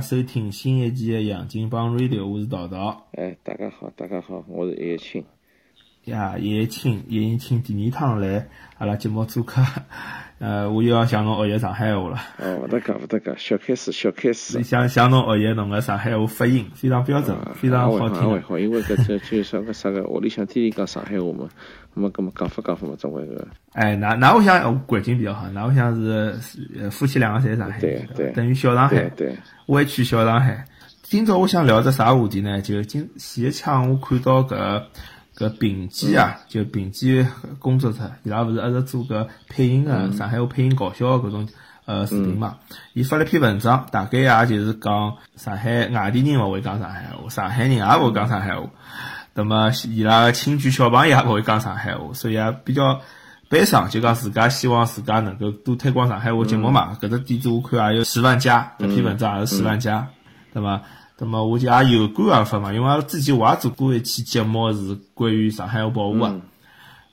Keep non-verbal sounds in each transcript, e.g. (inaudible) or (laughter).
收听新一期的《杨金帮 Radio》，我是桃桃。哎，大家好，大家好，我是叶青。呀，叶青，叶青第二趟来阿拉节目做客，呃，我又要向侬学习上海话了。哦，勿得讲，勿得讲，小开始，小开始。向向侬学习侬个上海话发音，非常标准，非常好听。好，因为搿只就啥个啥个，屋里向天天讲上海话嘛，那么搿么讲法讲法嘛，总归个。哎，那那我想环境比较好，那我想是夫妻两个在上海，对对，等于小上海，对，湾区小上海。今朝我想聊只啥话题呢？就今前一枪我看到搿。搿平基啊，就平基工作者，伊拉勿是一直做搿配音个上海话配音搞笑搿种呃视频嘛？伊发了篇文章，大概也就是讲上海外地人勿会讲上海话，上海人也勿会讲上海话。那么伊拉个亲眷小朋友也勿会讲上海话，所以也比较悲伤。就讲自家希望自家能够多推广上海话节目嘛。搿只点子我看也有十万加，搿篇文章也是十万加，对伐？那么我就也有感而发嘛，因为之前我也做过一期节目是关于上海话保护个，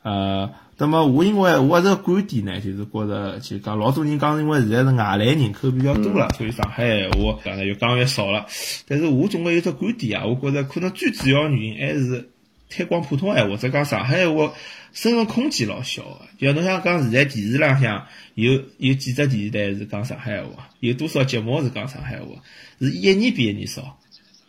呃，那么我因为我这个观点呢，就是觉着就讲老多人讲，因为现在是外来人口比较多了，所以上海话讲的越讲越少了。但是我总归有只观点啊，我觉着可能最主要原因还是推广普通话或者讲上海闲话生存空间老小个。就像侬想讲现在电视浪向有有几只电视台是讲上海闲话，有多少节目是讲上海闲话？是一年比一年少，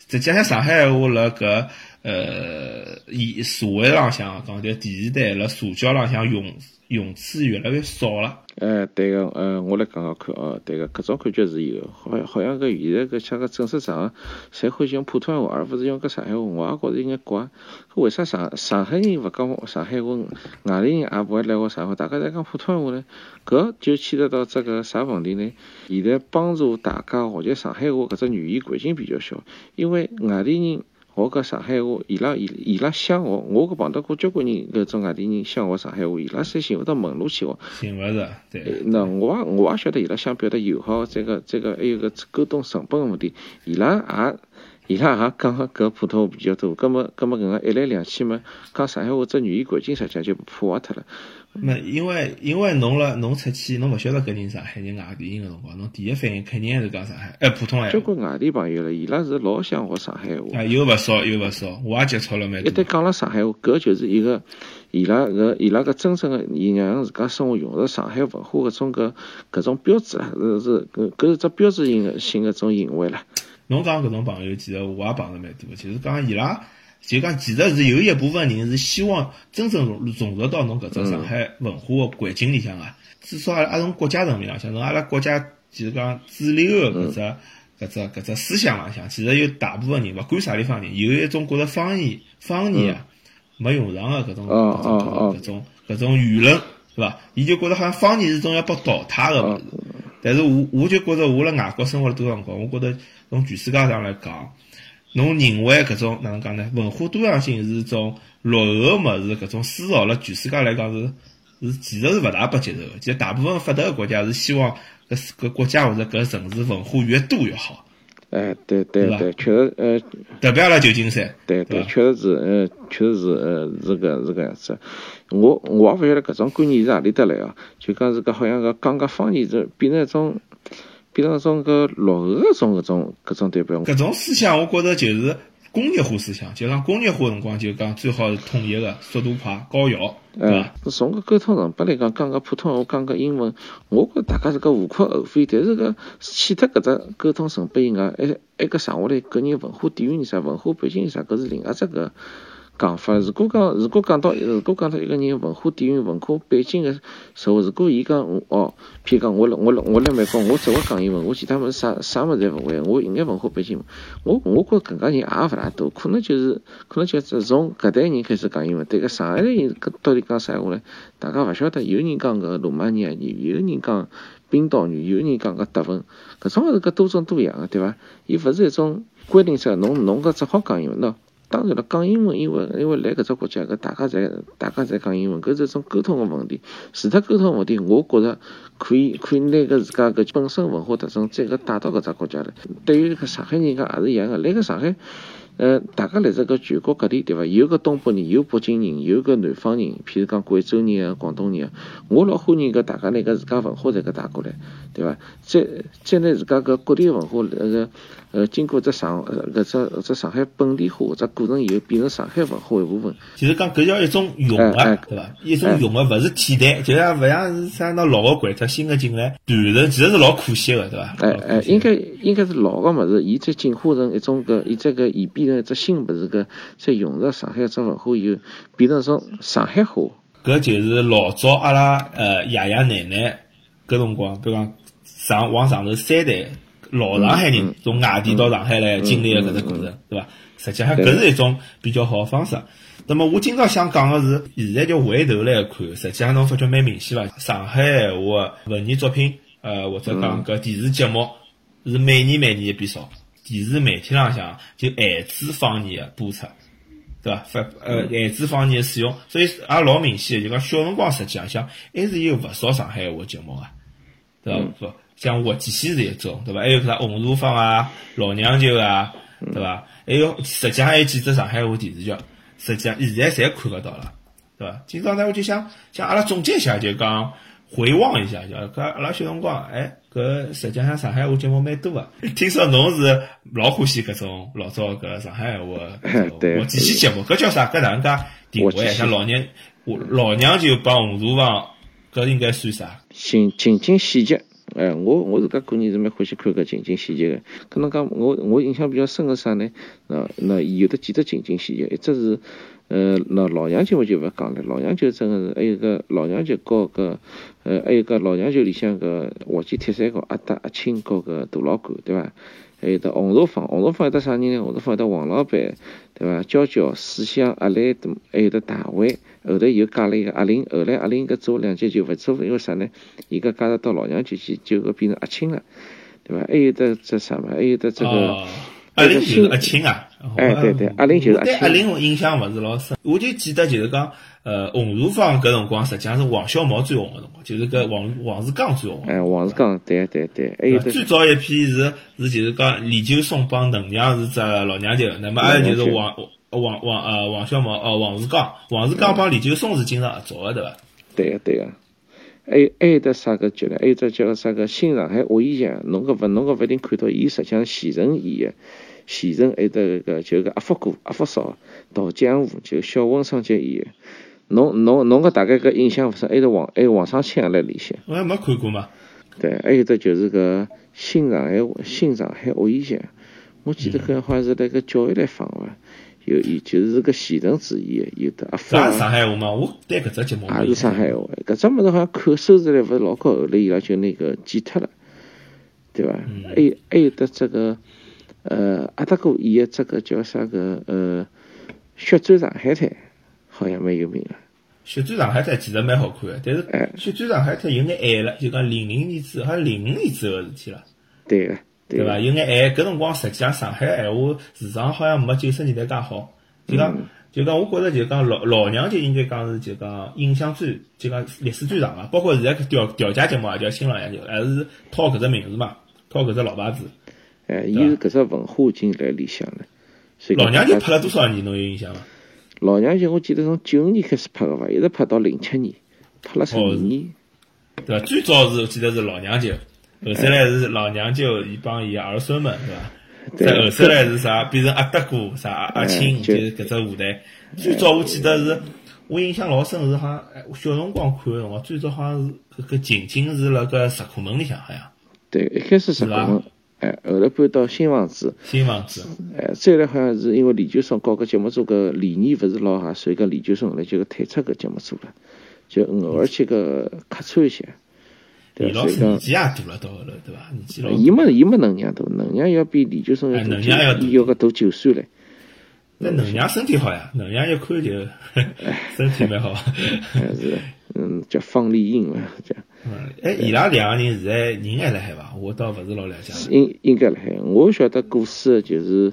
再加上上海闲话辣搿呃，以社会浪向讲，就电视台辣社交浪向用用处越来越少了。哎，对个，呃，我来讲讲看哦，对个，搿种感觉是有，好好像搿现在搿像个正式场合，侪欢喜用普通话，而勿是用搿上海话，我也觉着有眼怪。搿为啥上上海人勿讲上海话，外地人也勿会来学上海话，大家侪讲普通话呢？搿就牵扯到这个啥问题呢？现在帮助大家学习上海话搿只语言环境比较小，因为外地人。学个上海话，伊拉伊伊拉想学，我搿碰到过交关人，搿种外地人想学上海话，伊拉侪寻勿到门路去学。寻勿着，对。那我也我也晓得伊拉想表达友好，这个这个还有个沟通成本个问题，伊拉也。伊拉也讲搿普通话比较多，葛末葛末搿个一来两去嘛，讲上海话只语言环境实际就破坏脱了。没，因为因为侬了侬出去，侬勿晓得搿人上海人外地人个辰光，侬第一反应肯定还是讲上海，哎，普通话。交关外地朋友了，伊拉是老想学上海话。啊，有勿少，有勿少，我也接触了蛮多。一旦讲了上海话，搿就是一个伊拉搿伊拉搿真正个伊让自家生活融入上海文化搿种搿搿种标志啦，是是搿搿是只标志性个性个种行为啦。侬讲搿种朋友，其实我也碰着蛮多。就是讲伊拉，就讲其实是有一部分人是希望真正融融入到侬搿只上海文化个环境里向个。至少阿拉从国家层面浪向，从阿拉国家就是讲主流个搿只搿只搿只思想浪向，其实有大部分人勿管啥地方人，有一种觉着方言方言啊没用上个搿种搿种搿种搿种舆论，是伐？伊就觉着好像方言是种要被淘汰个物事。但是我我就觉着我辣外国生活了多少辰光，我觉着。从全世界上来讲，侬认为搿种哪能讲呢？文化多样性是种落后个物事，搿种思潮辣全世界来讲是是其实是勿大被接受个。其实大部分发达个国家是希望搿搿国家或者搿城市文化越多越好。哎，对对对，确实呃，特别阿拉旧金山，对对，确实是呃，确实是呃，是搿是个样子。我我也勿晓得搿种观念是何里搭来哦，就讲是个好像个讲搿方言是变成一种。变成种个落后个种搿种搿种代表，搿种思想我觉着就是工业化思想，就讲工业化辰光就讲最好是统一个，速度快，高效，对伐？从个沟通成本来讲，讲个普通话，讲个英文，我觉大家是个无可厚非。但是个去脱搿只沟通成本以外，还还个剩下来个人文化底蕴啥，文化背景啥，搿是另外只个。讲法，如果讲，如果讲到，如果讲到一个人文化底蕴、文化背景个时候，如果伊讲哦，譬如讲我我我辣美国，我只会讲英文，我其他物事啥啥物事侪勿会，我一眼文化背景，我我觉搿个人也勿大多，可能就是可能就是从搿代人开始讲英文，对个上海人到底讲啥话呢？大家勿晓得，有人讲个罗马尼亚语，有人讲冰岛语，有人讲个德文，搿种是个多种多样个，对伐？伊勿是一种规定说侬侬搿只好讲英文喏。当然了，讲英文，因为因为来搿只国家，搿大家侪大家侪讲英文，搿是一种沟通个问题。除脱沟通问题，我觉着可以可以拿搿自家搿本身文化特征再搿带到搿只国家来。对于搿上海人讲也是一样个，来搿上海，呃，大家来自搿全国各地，对伐？有个东北人，有北京人，有个南方人，譬如讲贵州人啊、广东人啊，我老欢迎搿大家拿搿自家文化侪搿带过来，对伐？再再拿自家搿各地文化那个呃，经过这上呃搿只只上海本地化只过程以后，变成上海文化一部分。就是讲搿叫一种融合，对伐？一种融合，勿是替代，就像勿像是啥拿老个关脱，新个进来断层，其实是老可惜个，对伐？哎哎，应该应该是老个物事，伊再进化成一种搿，伊再搿演变成。一只新物事，搿再融入上海只文化以后，变成一种上海话。搿就是老早阿拉呃爷爷奶奶搿辰光，比如讲上往上头三代老上海人从外地到上海来经历的搿只过程，对伐？实际上搿是一种比较好个方式。那么我今朝想讲个是，现在就回头来看，实际上侬发觉蛮明显伐？上海闲话文艺作品，呃或者讲搿电视节目是每年每年变少。电视媒体浪向就限制方言的播出，对伐？发呃限制方言使用，所以也老明显，就讲小辰光实际上像还是有勿少上海话节目啊，对伐？不像活计西是一种，对伐？还有啥红茶坊啊、老娘舅啊，对伐？还有实际上还有几只上海话电视剧，实际上现在侪看得到了，对伐？今朝呢，我就想像阿拉总结一下，就讲回望一下，就搿阿拉小辰光，哎。搿实际上上海话节目蛮多个，听说侬是老欢喜搿种老早搿上海话 (laughs) 对，我几期节目，搿叫啥？搿哪能介定位？像老娘，老娘就帮红茶坊，搿应该算啥？情情景喜剧，哎，我我自家个人是蛮欢喜看搿情景喜剧个。可能讲我我印象比较深个啥呢？那那有的几只情景喜剧，一只是。呃，那老娘舅我就勿讲了，老娘舅真个是，还有个老娘舅和个，呃，还有个老娘舅里向个滑稽铁三角阿达阿青和个大老倌，对伐？还有得红茶坊，红茶坊有得啥人呢？红茶坊有得王老板，对伐？娇娇、四香、阿兰都，还有得大卫，后头又加了一个阿玲，后来阿玲搿做两集就勿做，因为啥呢？伊搿加入到老娘舅去，就搿变成阿青了，对伐？还有得这啥嘛？还有得这个。阿玲就是阿青啊，哎对对，阿玲就是阿青。对阿玲我印象勿是老深，我就记得就是讲，呃，红厨房搿辰光实际上是王小毛最红个辰光，就是搿王王世刚最红。哎，王世刚，对对对，还有最早一批是是就是讲李九松帮邓娘是只老娘舅，那么还有就是王王王呃王小毛哦王世刚，王世刚帮李九松是经常合作个对伐？对个对个，还有还有得啥个剧呢？还有只叫啥个新上海话剧，侬搿勿侬搿勿一定看到，伊实际上现成演个。前程还得个就个阿福哥、阿福嫂、陶江湖，就小温双杰演的。侬侬侬个大概个印象勿深，还有王还有王双庆也辣里向。我还没看过嘛。对，还有得就是个新上海新上海话剧，我记得好像是那个教育台放伐，有有就是个前程主义的，有的阿福。啥上海话嘛？我对搿只节目。也是上海话，搿只物事好像看收视率勿是老高，后来伊拉就那个剪脱了，对伐？还有还有得这个。呃，阿达哥演的这个叫啥个？呃，血战上海滩好像蛮有名的。血战上海滩其实蛮好看的，但是血战上海滩有眼晚了，就讲零零年之后，好像零五年之后的事体了。对个，对伐？有眼晚，搿辰光实际上上海闲话市场好像没九十年代介好。就讲，就讲，我觉着就讲老老娘就应该讲是就讲印象最就讲历史最长个，包括现在调调解节目也叫新老娘舅，还是套搿只名字嘛，套搿只老牌子。哎，伊是搿只文化进来里向了。所以老娘舅拍了多少年？侬有印象伐？老娘舅我记得从九五年开始拍个伐，一直拍到零七年，拍了十二年。对伐？最早是记得是老娘舅，后头来是老娘舅伊帮伊儿孙们，对伐？再后头来是啥？(laughs) 变成阿德哥啥阿阿青，就是搿只舞台。最早我记得是，我印象老深是好像小辰光看个辰光，最早好像是搿情景是辣搿石库门里向，好像。对，一开始石库门。哎，后来搬到新房子，新房子，哎，再来好像是因为李九松搞个节目组个理念勿是老好，所以讲李九松后来就退出个节目组了，就偶尔去个客串一下。李老师年纪也大了，到后头对伐？年纪老。伊没伊没能娘大，能娘要比李九松要大，能娘要要个大九岁嘞。那能量身体好呀，能量一看就 (laughs) 身体蛮好。还是，嗯，叫方丽英嘛，叫。嗯，哎，伊拉两个人现在人还辣海伐？我倒勿是老了解。应应该辣海，我晓得过世的就是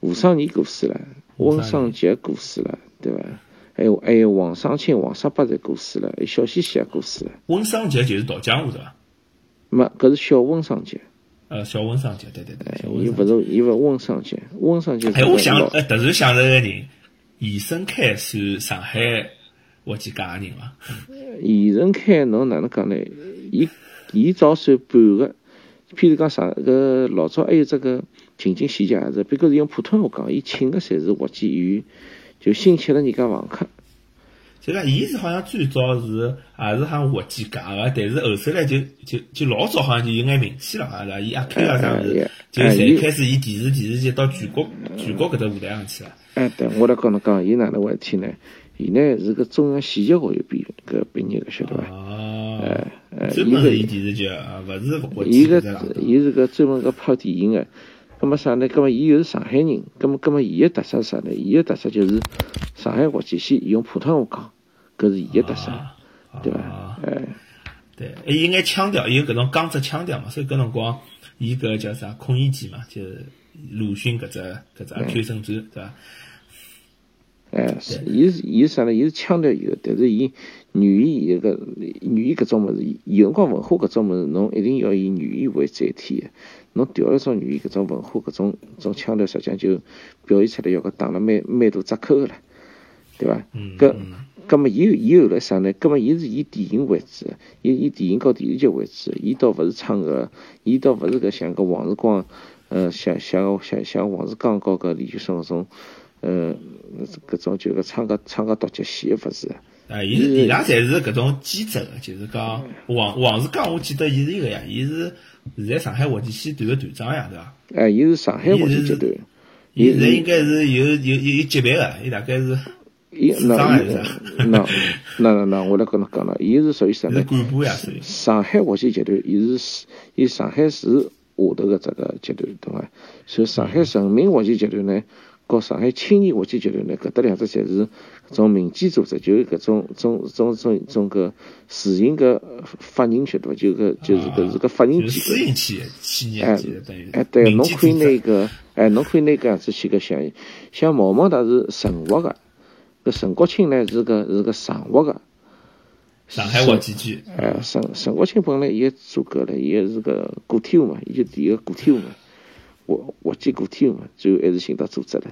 吴尚义过世了，温双杰过世了，对伐？还有还有王双清、王十八侪过世了，小西西也过世了。温双杰就是导江湖的伐？没，搿是小温双杰。呃，小温商杰，对对对，伊商节。勿是伊勿温商杰，温商杰哎，我，想哎，突然想着个人，严生开算上海活计界个人伐？严仁开侬哪能讲呢？伊伊早算半个，譬如讲上个老早还有只个情景喜剧也是，别个是用普通话讲，伊请个侪是活计演员，就新吃了人家房客。就讲，伊是好像最早是也是好像活计界个，但是后首来就就就老早好像就有眼名气了，好像是吧？伊阿 Q 啊啥物事哎，就哎伊侪开始以电视电视剧到全国全国搿只舞台上去了。哎，对，我来跟侬讲，伊哪能回事体呢？伊呢是个中央戏剧学院毕搿毕业个，晓得伐？哦，呃专门是演电视剧啊，勿是活伊个。伊是个专门个拍电影个，葛么啥呢？葛么伊又是上海人，葛么葛么伊个特色是啥呢？伊个特色就是上海话剧戏伊用普通话讲，搿是伊个特色，啊对伐啊？哎，对，还有眼腔调，有搿种江浙腔调嘛，所以搿辰光伊搿叫啥孔乙己嘛，就是鲁迅搿只搿只阿 Q 正传，对伐？哎，是伊是伊是啥呢？伊是腔调有，但是伊语言伊个语言搿种物事，有辰光文化搿种物事，侬一定要以语言为载体的。侬调了种语言搿种文化搿种种腔调，实际上就表现出来要搿打了蛮蛮大折扣个了，对伐？嗯，搿嗯葛么伊伊后来啥呢？葛么伊是以电影为主的，以以电影和电视剧为主的，伊倒勿是唱个，伊倒勿是搿像搿王世光，呃，像像像像王世刚和搿李宇春搿种，呃，搿种就搿唱个唱个独角戏，勿是的。啊，伊是伊拉侪是搿种基质个，就是讲王王世刚，我记得伊是一个呀，伊是现在上海话剧戏团个团长呀，对伐？哎，伊是上海话剧集团，伊现在应该是有有有有级别个，伊大概是伊那？那那那那，我来跟侬讲了，伊是属于啥是呢？干部呀，属于上海话剧集团，伊是伊上海市下头个这个集团，对伐？所以上海人民话剧集团呢，和上海青年话剧集团呢，搿搭两只侪是搿种民间组织，就是搿种种种种种个自行个法人晓得伐？就搿就是搿是个法人机构私。营企业企业，等于哎，对，侬可以间组织拿个，哎，侬可以拿搿样子去个想，像毛毛他是陈活个，搿陈国清呢是个是个常活个。上海话剧剧，哎，陈陈国清本来伊也做搿了，伊也是个个体户嘛，伊就第一个个体户嘛，我我见过天嘛，最后还是寻到组织了。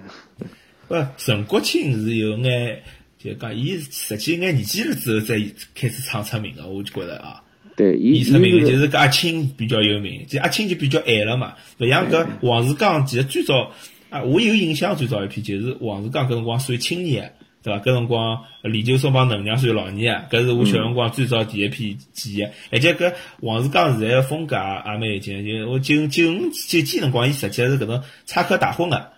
不，陈国庆是有眼，就讲伊实际一眼年纪了之后才开始唱出名个，我就觉着啊。对，伊出名个就是跟阿青比较有名，就阿青就比较矮了嘛，勿像搿王世刚，其实最早啊，我有印象最早一批就是王世刚搿辰光算青年，对伐？搿辰光李九松帮能娘算老二啊，搿是我小辰光最早第一批记忆。而且搿王世刚现在个风格也也蛮有劲，就我九九五九几辰光，伊实际是搿种插科打诨个。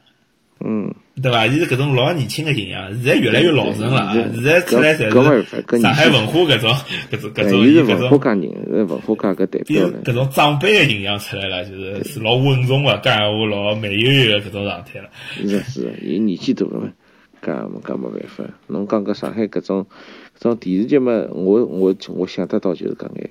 嗯，对伐？伊是搿种老年轻个形象，现在越来越老成了啊！现在出来侪是上海文化搿种搿种搿哎，种伊搿种文化界人，文化界搿代表了。搿种长辈个形象出来了，就是是老稳重个，讲闲话老慢悠悠个搿种状态了。是是，伊年纪大了嘛，搿没搿没办法。侬讲搿上海搿种搿种电视剧嘛，我我我想得到就是搿眼，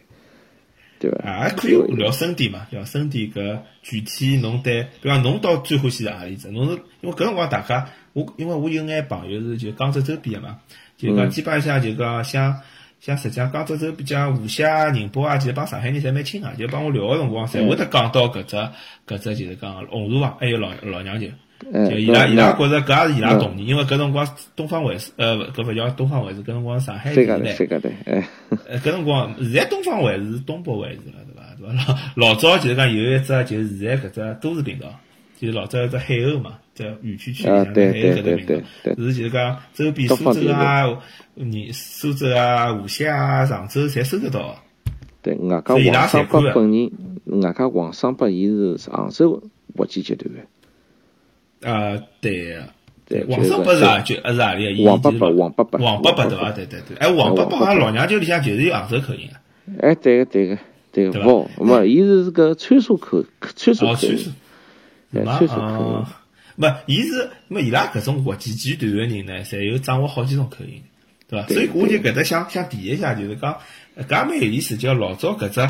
对伐？啊，还可以聊深点嘛，聊深点搿具体侬对，比方侬到最欢喜是何里只？侬是因为搿辰光大家，我因为我有眼朋友是就江浙周边个嘛，就讲基本上就讲像像实际上江浙周边像无锡啊、宁波啊，其实帮上海人侪蛮亲个，就帮我聊个辰光，侪会得讲到搿只搿只就是讲红厨房，还有老老娘舅。伊拉伊拉觉着搿也是伊拉童年，因为搿辰光东方卫视，呃，搿勿叫东方卫视，搿辰光上海电视台，台三家台，哎，呃，搿辰光现在东方卫视是东北卫视了，对伐？对伐？老老早就是讲有一只就是现在搿只都市频道，就是老早一只海鸥嘛，叫园区区里海鸥搿只对对频道，对是就是讲周边苏州啊、你苏州啊、无锡啊、常州侪收得到的。对，外加所以伊拉王双侪看的北本人，外加王双北伊是杭州国际集团的。啊，对个。对王伯是啊，就啊是何里个？伊王伯伯就是王伯伯王伯伯对伐？对对对。哎，王伯伯好像老娘舅里向就是有杭州口音啊。哎，对个对个对个，对吧勿，没，伊是个川蜀口川蜀哦，口音川蜀，，对嘛川蜀口音啊，没，伊是没伊拉搿种国际剧团个人呢，侪有掌握好几种口音，对伐？所以我就搿搭想想提一下，就是讲呃搿也蛮有意思，就老早搿只。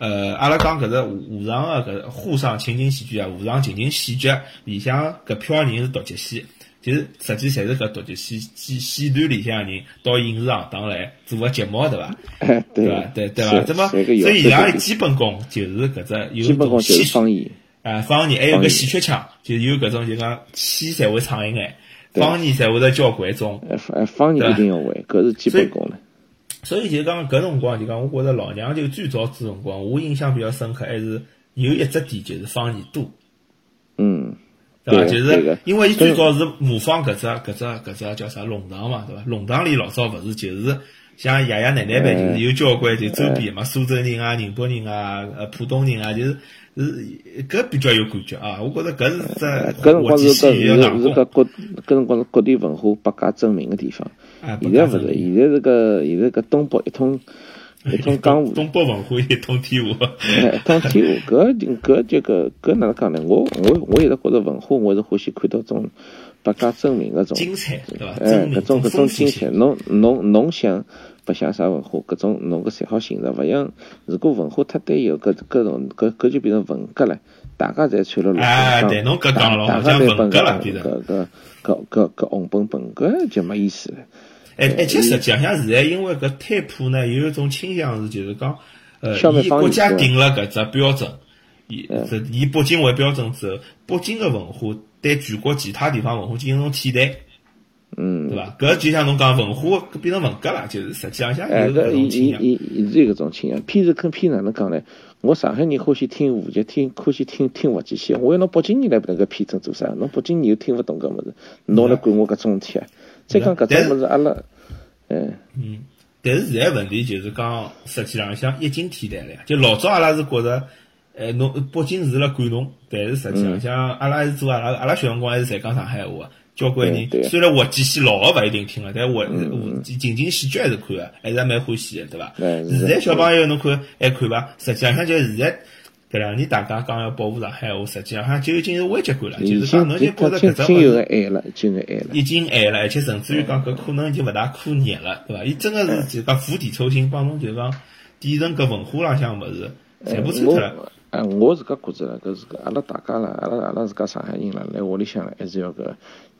呃，阿拉讲搿只沪上个搿沪上情景喜剧啊，沪上情景喜剧里向搿票人是独角戏，就是实际侪是搿独角戏戏戏团里向人到影视行当来做个节目，对伐？(laughs) 哎，对伐？对对伐？这么所以伊拉基本功就是搿只有种戏方言，啊，方言还有个戏曲腔，就有搿种就讲戏才会唱一眼，方言才会得教观众。哎，方言一定要会，搿是基本功了。所以就讲搿辰光就讲，我觉着老娘舅最早子辰光，我印象比较深刻，还是有一只点就是方言多。嗯。对伐？就是因为伊最早是模仿搿只搿只搿只叫啥弄堂嘛，对伐？弄堂里老早勿是就是像爷爷奶奶辈，就是有交关就周边嘛，苏州人啊、宁波人啊、呃浦东人啊，就是是搿比较有感觉啊。我觉着搿是只活计戏是搿各搿辰光是各地文化百家争鸣个地方。现在勿是，现在是个现在个东北一统。一通江湖，东北文化一通天下。一通天下，搿搿这个搿哪能讲呢？我我我一直觉着文化，我是欢喜看到种百家争鸣搿种精彩，对伐？哎，搿种搿种精彩，侬侬侬想白相啥文化？搿种侬搿侪好欣赏，勿像如果文化太单一，搿搿种搿搿就变成文革了，大家侪穿了老哎，对，侬搿讲了，好像文革了，搿搿搿搿搿红本本，搿就没意思了。而而且实际上，现在因为搿摊铺呢，有一种倾向是，就是讲，呃，以国家定了搿只标准，以这以北京为标准之后，北京个文化对全国其他地方文化进行一种替代，嗯，对伐？搿就像侬讲文化变成文革了，就是实际上像有搿种倾向。伊伊伊是有搿种倾向。偏是跟偏哪能讲呢？我上海人欢喜听沪剧，听欢喜听听滑稽戏。我要侬北京人来搿个偏正做啥？侬北京人又听勿懂搿物事，侬来管我搿种事体啊？再讲搿种物事，阿拉，嗯嗯，但是现在问题就是讲，实际上像一经替代了呀。就老早阿拉是觉着，哎，侬北京是辣管侬，但是实际上像阿拉还是做阿拉阿拉小辰光还是侪讲上海话，交关人虽然滑稽戏老个勿一定听个，但滑情景喜剧还是看个，还是蛮欢喜个，对伐？现在小朋友侬看还看伐？实际上像就现在。搿两年大家讲要保护上海话，实际上像就已经是危机感了，就是讲侬就觉着搿只已经爱了，已经爱了，已经爱了，而且甚至于讲搿可能已经勿大可逆了，对伐？伊真个是就讲釜底抽薪，帮侬就讲底层搿文化浪向物事全部抽脱了。哎，我自家觉着搿是个阿拉大家啦，阿拉阿拉自家上海人啦，来屋里向还是要搿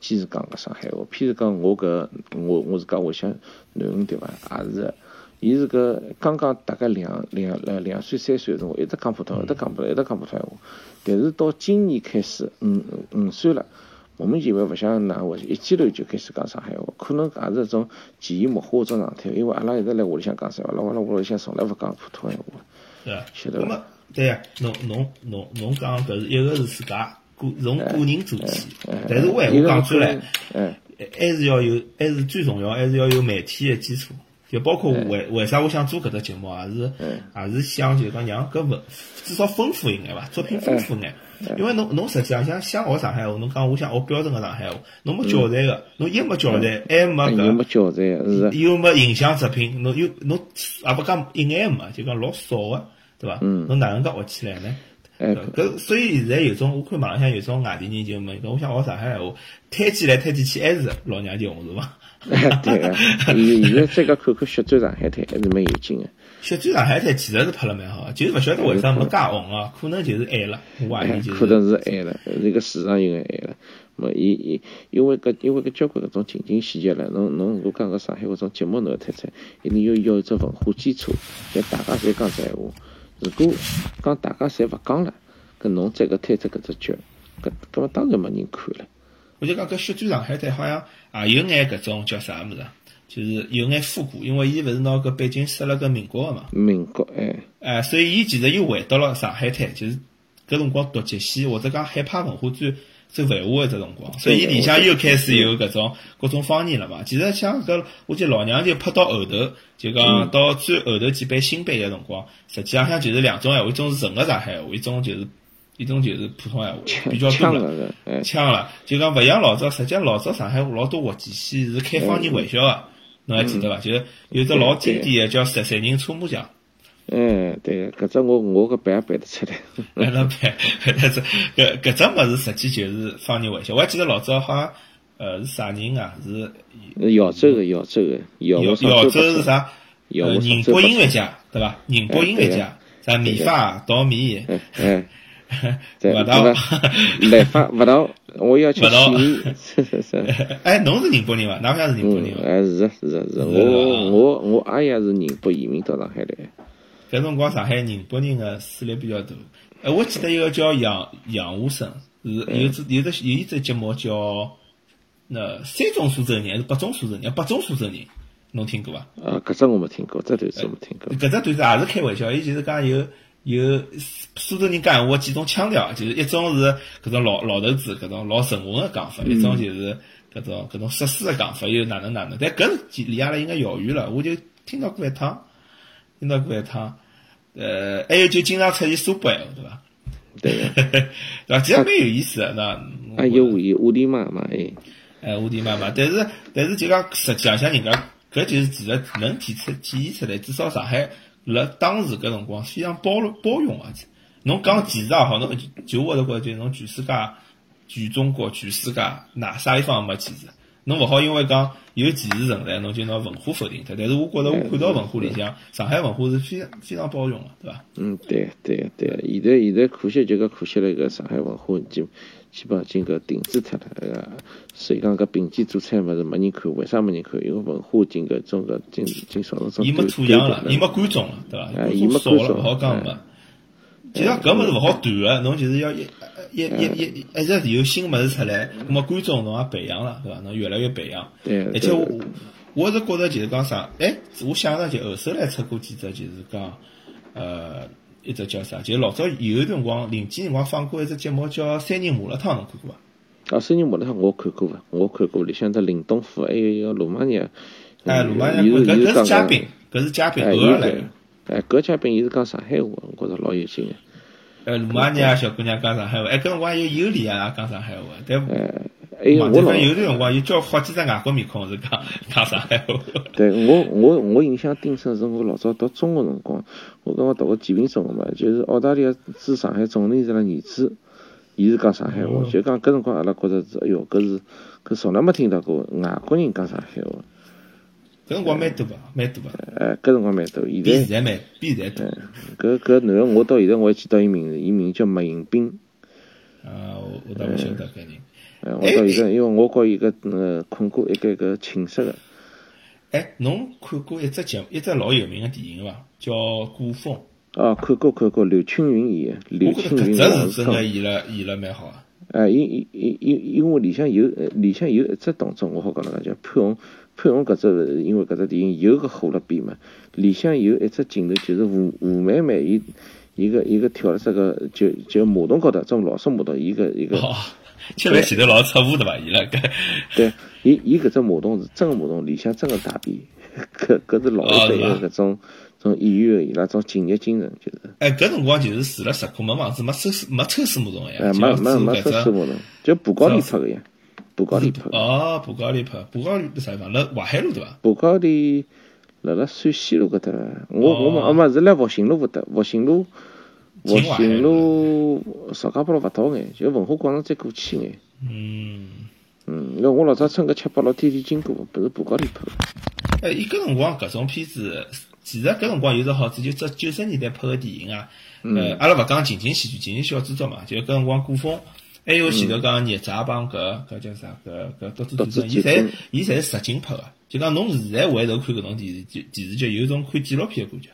坚持讲搿上海话。譬如讲我搿我我自家屋里向囡恩对伐，也是。伊是个刚刚大概两两呃两岁三岁的辰光，一直讲普通话，一直讲不来，一直讲普通话。但是到今年开始，五五岁了，莫名其妙勿像那回事，一记头就开始讲上海话，可能也是一种潜移默化一种状态。因为阿拉一直来屋里向讲上海话，阿拉屋里向从来勿讲普通话。对啊，晓得伐？对呀，侬侬侬侬讲搿是一个是自家个从个人做起，但是话讲出来，嗯，还是要有，还是最重要，还是要有媒体的基础。就包括为为啥我想做搿只节目，也是也是想就讲让搿文至少丰富一眼伐，作品丰富眼。因为侬侬实际上想想学上海话，侬讲我想学标准个上海话，侬没教材个，侬一没教材，还没搿，没教材，是又没影像作品，侬又侬也勿讲一眼没，就讲老少个，对伐？侬哪能介学起来呢？搿所以现在有种我看网浪向有种外地人就问，我想学上海话，推荐来推荐去还是老娘舅是伐？(laughs) 对个，现现在再个看看《血战上海滩》还是蛮有劲个。《血战上海滩》其实是拍了蛮好，就是勿晓得为啥没介红啊？可能就是晚了，我怀疑就是。可能是晚了，这个市场有眼晚了。么，伊伊因为搿因为搿交关搿种情景细节了，侬侬如果讲个上海搿种节目侬要推出，一定要要有只文化基础，让大家侪讲闲话。如果讲大家侪勿讲了，搿侬再搿推出搿只剧，搿搿么当然没人看了。我就讲搿《血战上海滩》好像也有眼搿种叫啥物事，就是有眼复古，因为伊勿是拿搿背景设了个民国个嘛。民国哎。哎，所以伊其实又回到了上海滩，就是搿辰光读剧戏或者讲海派文化最最繁华个只辰光，所以伊里向又开始有搿种各种方言了嘛。其实像搿，我记得老娘舅拍到后头，就讲到最后头几版新版个辰光，实际上向就是两种闲话，一种是纯个上海话，一种就是。一种就是普通闲话，比较多了，呛了，就讲勿像老早，实际老早上海话老多滑稽戏是开方言玩笑个，侬还记得伐？就是有只老经典个叫十三人搓麻将。嗯，对，搿只我我搿背也背得出来。(laughs) 来了背，搿只搿搿只物事实际就是方言玩笑。我还记得老早好像呃是啥人啊？是扬州个扬州个扬扬州是啥？宁波音乐家对伐？宁波音乐家啥米发稻米。对勿 (laughs) 到？来法勿到，我要吃勿到，是是是。(laughs) (laughs) 哎，侬是宁波人伐？㑚乡是宁波人？哎，是的，是的，是我我我阿爷是宁波移民到上海来。搿辰光上海宁波人个势力比较大。哎，我记得有个叫杨杨武生，是有只有只有一只节目叫那三种苏州人还是八中苏州人？八种苏州人，侬听过伐？啊，搿只我没听过，这段子我没听过。搿只段子也是开玩笑，伊就是讲有有苏州人讲闲话几种腔调，就是一种是搿种老老头子搿种老沉稳个讲法，一种就是搿种搿种湿湿个讲法，又哪能哪能。但搿是离阿拉应该遥远了，我就听到过一趟，听到过一趟。呃，还有就经常出现苏北闲话，对伐？(laughs) 对个，对伐？其实蛮有意思的，那还有五一五里妈妈哎，哎，我的妈妈，但是但是就讲实际上像人家搿就是其实能体出体现出来，至少上海辣当时搿辰光非常包容包容啊。侬讲歧视也好，侬就我的觉着就侬全世界、全中国、全世界哪啥地方没歧视？侬勿好因为讲有歧视存在，侬就拿文化否定脱。但是我觉着我看到文化里向，上海文化是非常非常包容个，对伐？嗯，对对个对个，现在现在可惜就搿可惜了，搿上海文化基基本上已经搿停止脱了，呃，所以讲搿并肩做菜物事没人看，为啥没人看？因为文化已经搿种搿经经造成种伊没土壤了，伊没观众了，对伐？哎伊没观众少了，勿好讲嘛。其实搿物事勿好断个，侬就是要一一一一一直有新物事出来，那么观众侬也培养了，对伐？侬越来越培养。对而且我我是觉着就是讲啥，哎，我想着就后首来出过几只，就是讲呃一只叫啥？就是老早有一段辰光零几年辰光放过一只节目叫《三人麻辣烫》，侬看过伐？啊，三人麻辣烫我看过伐，我看过里向只林东富，还有一个罗马尼亚，哎，罗马尼亚搿搿是嘉宾，搿是嘉宾哎，偶尔来的。哎，搿嘉宾伊是讲上海话，我觉着老有劲个。呃，罗马尼亚小姑娘讲上海话，哎，搿辰光有尤里啊讲上海话，但哎，还有我老网站上有段辰光有交好几只外国面孔是讲讲上海话。(laughs) 对我我我印象顶深，是我老早读中学辰光，我跟我读个建平中学嘛，就是澳大利亚驻上海总领事的儿子，伊是讲上海话，就讲搿辰光阿拉觉着是，哎哟，搿是搿从来没听到过外国人讲上海话，搿辰光蛮多个，蛮多个，呃，搿辰光蛮多，现比现在在蛮比现在多。搿搿男个我到现在我还记得伊名字，伊名叫麦迎宾，啊，我我倒勿晓得搿人。哎，我到现在，因为我告伊个呃困过一个搿寝室个，哎，侬看过一只节一只老有名个电影伐？叫《古风》。哦，看过看过，刘青云演的，刘青云着搿只王世康是真个。演了演了蛮好啊。哎，因因因因因为里向有呃里向有一只动作，我好讲能介叫潘虹潘虹搿只，因为搿只电影有个火了边嘛，里向有一只镜头就是吴吴妹妹伊伊个伊个跳了只个就就马桶高头，种老式马桶，伊个伊个哦，吃饭前头老出污对伐？伊拉。搿 (laughs) 对，伊伊搿只马桶是真个马桶，里向真个大便，(laughs) 搿搿是老一辈哦是个搿种种演员伊拉种敬业精神，就是。哎，搿辰光就是住了石库门房子，没抽水没抽水马桶个呀，哎没没没做搿只说师傅侬，就布高里出个呀，布高里拍个。哦，布高里拍，布高里是啥地方？辣淮海路对伐？布高里辣辣陕西路搿搭，我我哦们啊没是辣复兴路搿搭，复兴路复兴路邵家浜路勿到眼，就文化广场再过去眼。嗯。嗯，因为我老早乘个七八路天天经过，不是布高里拍的。哎，伊搿辰光搿种片子，其实搿辰光有只好处，就只九十年代拍个电影啊。呃，阿拉勿讲情景喜剧，情景小制作嘛，就搿辰光古风，还有前头讲孽债帮搿搿叫啥搿搿独自战争，伊侪伊侪是实景拍个。就讲侬现在回头看搿种电视剧，电视剧有种看纪录片个感觉。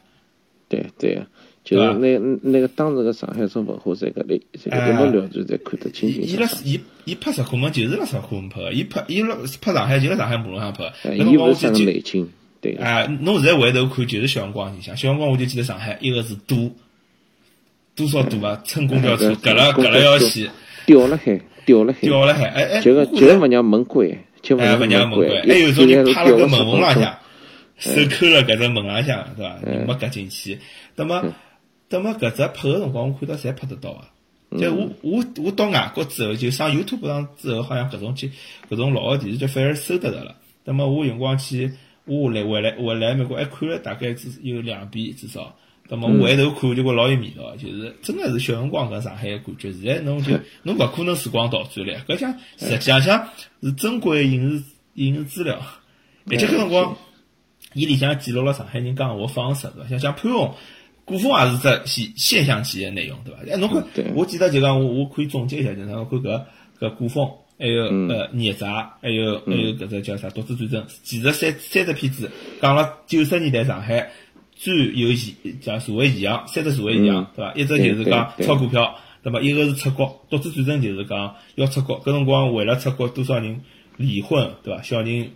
对对，就是那那个当时个上海种文化，在搿里这个一目了然，侪看得清清伊辣楚楚。伊伊拍石库门就是辣石库门拍个，伊拍伊辣拍上海就辣上海马路上拍。哎，搿辰伊勿是啥个光我就记内情，对个。啊，侬现在回头看就是小辰光印象，小辰光我就记得上海，一个是堵，多少度啊，乘公交车，嗯隔了隔了要死，吊了海，吊了海，吊了海，哎哎，就个我就勿让门关，就勿哎，让门关关，，还有种人趴辣个门缝浪向。(laughs) 手抠了搿只门浪向，对伐？没夹进去。那么，那么搿只拍个辰光，我看到侪拍得到啊。就我我我到外国之后，就上 YouTube 上之后，好像搿种去搿种老个电视剧反而搜得着了。那么我有辰光去，我来回来回来美国还看了大概至有两遍至少。那么我回头看就觉老有味道，就是真个是小辰光搿上海个感觉。现在侬就侬勿可能时光倒转了，搿像实际上像是珍贵个影视影视资料，而且搿辰光。伊里向记录了上海人讲闲话方式，对伐？像像潘虹古风也是只现现象级的内容，对伐？哎，侬看，我记得就讲我我可以总结一下，就是我看搿搿古风，还有呃孽债，还有还有搿只叫啥独自战争，其实三三只片子讲了九十年代上海最有现叫社会现象，三只社会现象，对伐？一只就是讲炒股票，对伐？一个是出国，独自战争就是讲要出国，搿辰光为了出国，多少人离婚，对伐？小人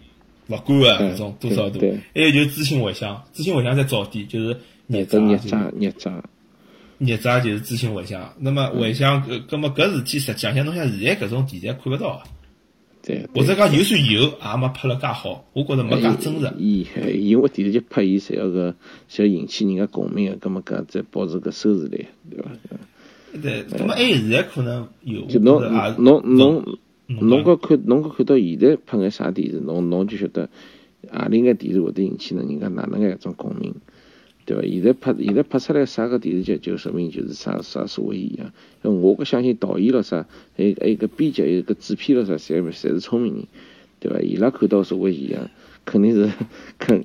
勿管个搿种多少多，还有就是知青回乡，知青回乡再早点就是。孽债，孽债，孽债，孽债就是知青回乡。那么回乡，搿，搿么搿事体实际上，侬像现在搿种题材看勿到。对。或者讲，就算有，也没拍了介好。我觉着没介真实。伊，因为电视剧拍伊，侪要个，要引起人家共鸣个，搿么搿再保持个收视率，对伐？对。那么，哎，现在可能有。就侬，侬，侬，侬搿看，侬搿看到现在拍眼啥电视，侬，侬就晓得，何里眼电视会得引起呢？人家哪能个一种共鸣？对伐？现在拍现在拍出来啥个电视剧，就说明就是啥啥社会现象。我搿相信导演了啥，还有还有个编剧，还有个制片了啥，侪侪是聪明人，对伐？伊拉看到社会现象，肯定是 (laughs) 肯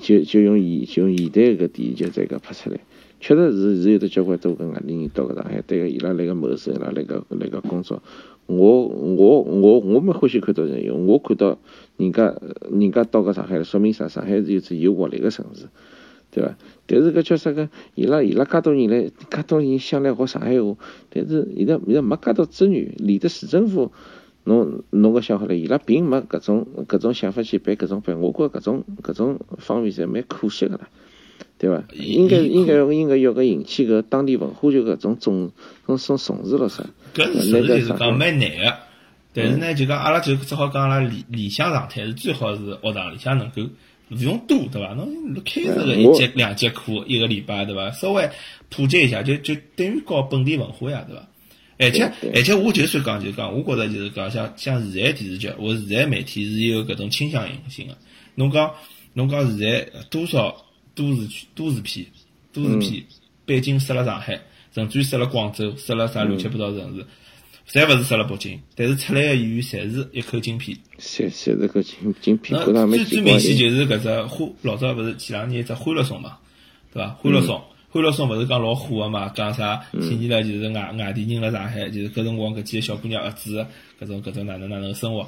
就就用现就用现代个电视剧再搿拍出来。确实是是有得交关多个外地人到搿上海，对个伊拉来个谋生，伊拉来个来个工作。我我我我蛮欢喜看到人，我看到人家人家到搿上海，说明啥？上海是一只有活力个城市。对伐？但是搿叫啥个？伊拉伊拉介多人来，介多人想来学上海话，但是现在现在没介多资源，连得市政府，侬侬个想好了，伊拉并没搿种搿种想法去办搿种办，我觉搿种搿种方面侪蛮可惜个啦，对伐？应该应该应该要个引起搿当地文化就搿种重种重重视了噻。搿是实际是讲蛮难个，但是呢，就讲阿拉就只好讲阿拉理理想状态是最好是学堂里向能够。勿用多，对伐？侬开始个一节两节课一个礼拜，对伐？稍微普及一下，就就等于搞本地文化呀，对伐？而且而且，我就算讲就讲，我觉着就是讲，像像现在电视剧或现在媒体是有搿种倾向性个。侬讲侬讲现在多少都市剧都市片都市片背景设了上海，甚至于设了广州，设了啥乱七八糟城市。侪勿是设了北京，但是出来个演员侪是一口金片，侪侪是个金金片。那最最明显就是搿只欢，老早勿是前两年一只欢乐颂嘛，对伐？欢乐颂，欢乐颂勿是讲老火个嘛？讲啥？体现了就是外外地人辣上海，就是搿辰光搿几个小姑娘儿子，搿种搿种哪能哪能生活。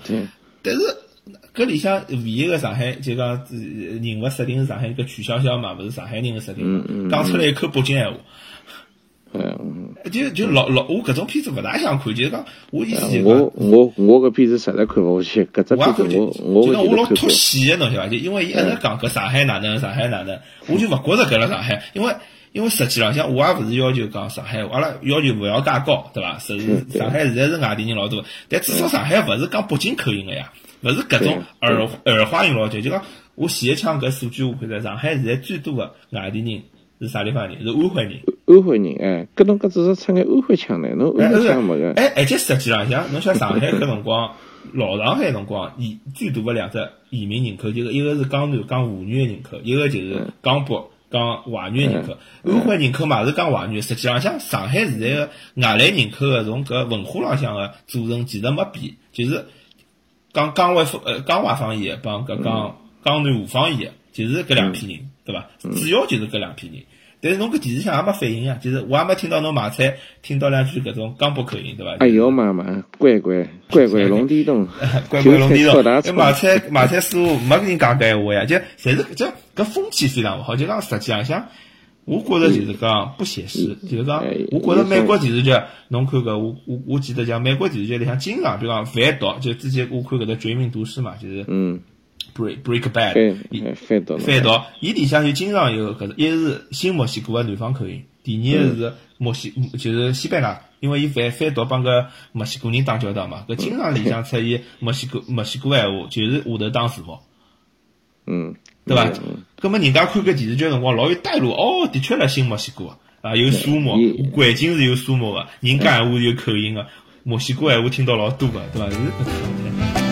但是搿里向唯一个上海就讲人物设定是上海一个曲筱绡嘛，勿是上海人个设定，讲出来一口北京闲话。嗯，就就老老，我搿种片子勿大想看，就是讲，我意思就我我我搿片子实在看勿下去，搿只片子我我就讲我老脱戏个侬晓得伐？就因为伊一直讲搿上海哪能上海哪能，我就勿觉着搿辣上海，因为因为实际浪向我也勿是要求讲上海，阿拉要求勿要介高，对伐？是上海现在是外地人老多，但至少上海勿是讲北京口音个呀，勿是搿种儿儿化音老多，就讲我前一枪搿数据我看着，上海现在最多个外地人。是啥地方人？是安徽人。安徽人，哎，搿侬搿只是出眼安徽腔呢？侬安徽腔没个？哎，而且实际浪向，侬像上海搿辰光，(laughs) 老上海辰光，移最大个两只移民人口，就是一个是江南讲沪语个人口，一个就是江北讲华语个人口。安徽人口嘛是讲华语，实际浪向上海现在个外来人口个从搿文化浪向个组成其实没变，就是讲江淮方呃江淮方言帮搿讲江南沪方言，就是搿两批人。对伐？主要就是搿两批人，但是侬搿电视上也没反应啊，就是我也没听到侬买菜，听到两句搿种江北口音，对伐？哎呦妈妈，乖乖乖乖龙地洞，乖乖龙地洞，(laughs) 这 (laughs) 买菜买菜师傅没跟你讲搿闲话呀，就侪是这搿风气非常勿好，就讲实际上像，我觉着就是讲不写实，就是讲，我觉着美国电视剧，侬看搿我我我记得讲美国电视剧里向经常，比如讲贩毒，就之前我看搿个绝命毒师嘛，就是嗯。Break break bad，翻到翻到，伊里向就经常有搿个，一是新墨西哥个南方口音，第二个是墨西就是西班牙，因为伊翻翻到帮个墨西哥人打交道嘛，搿经常里向出现墨西哥 (laughs) 墨西哥闲话，就是下头打字幕，嗯，对伐？搿么人家看搿电视剧辰光老有带入，哦，的确辣新墨西哥啊，有沙漠，环境是有沙漠个，人讲闲话是有口音个，墨西哥闲话听到老多个，对伐？是搿状态。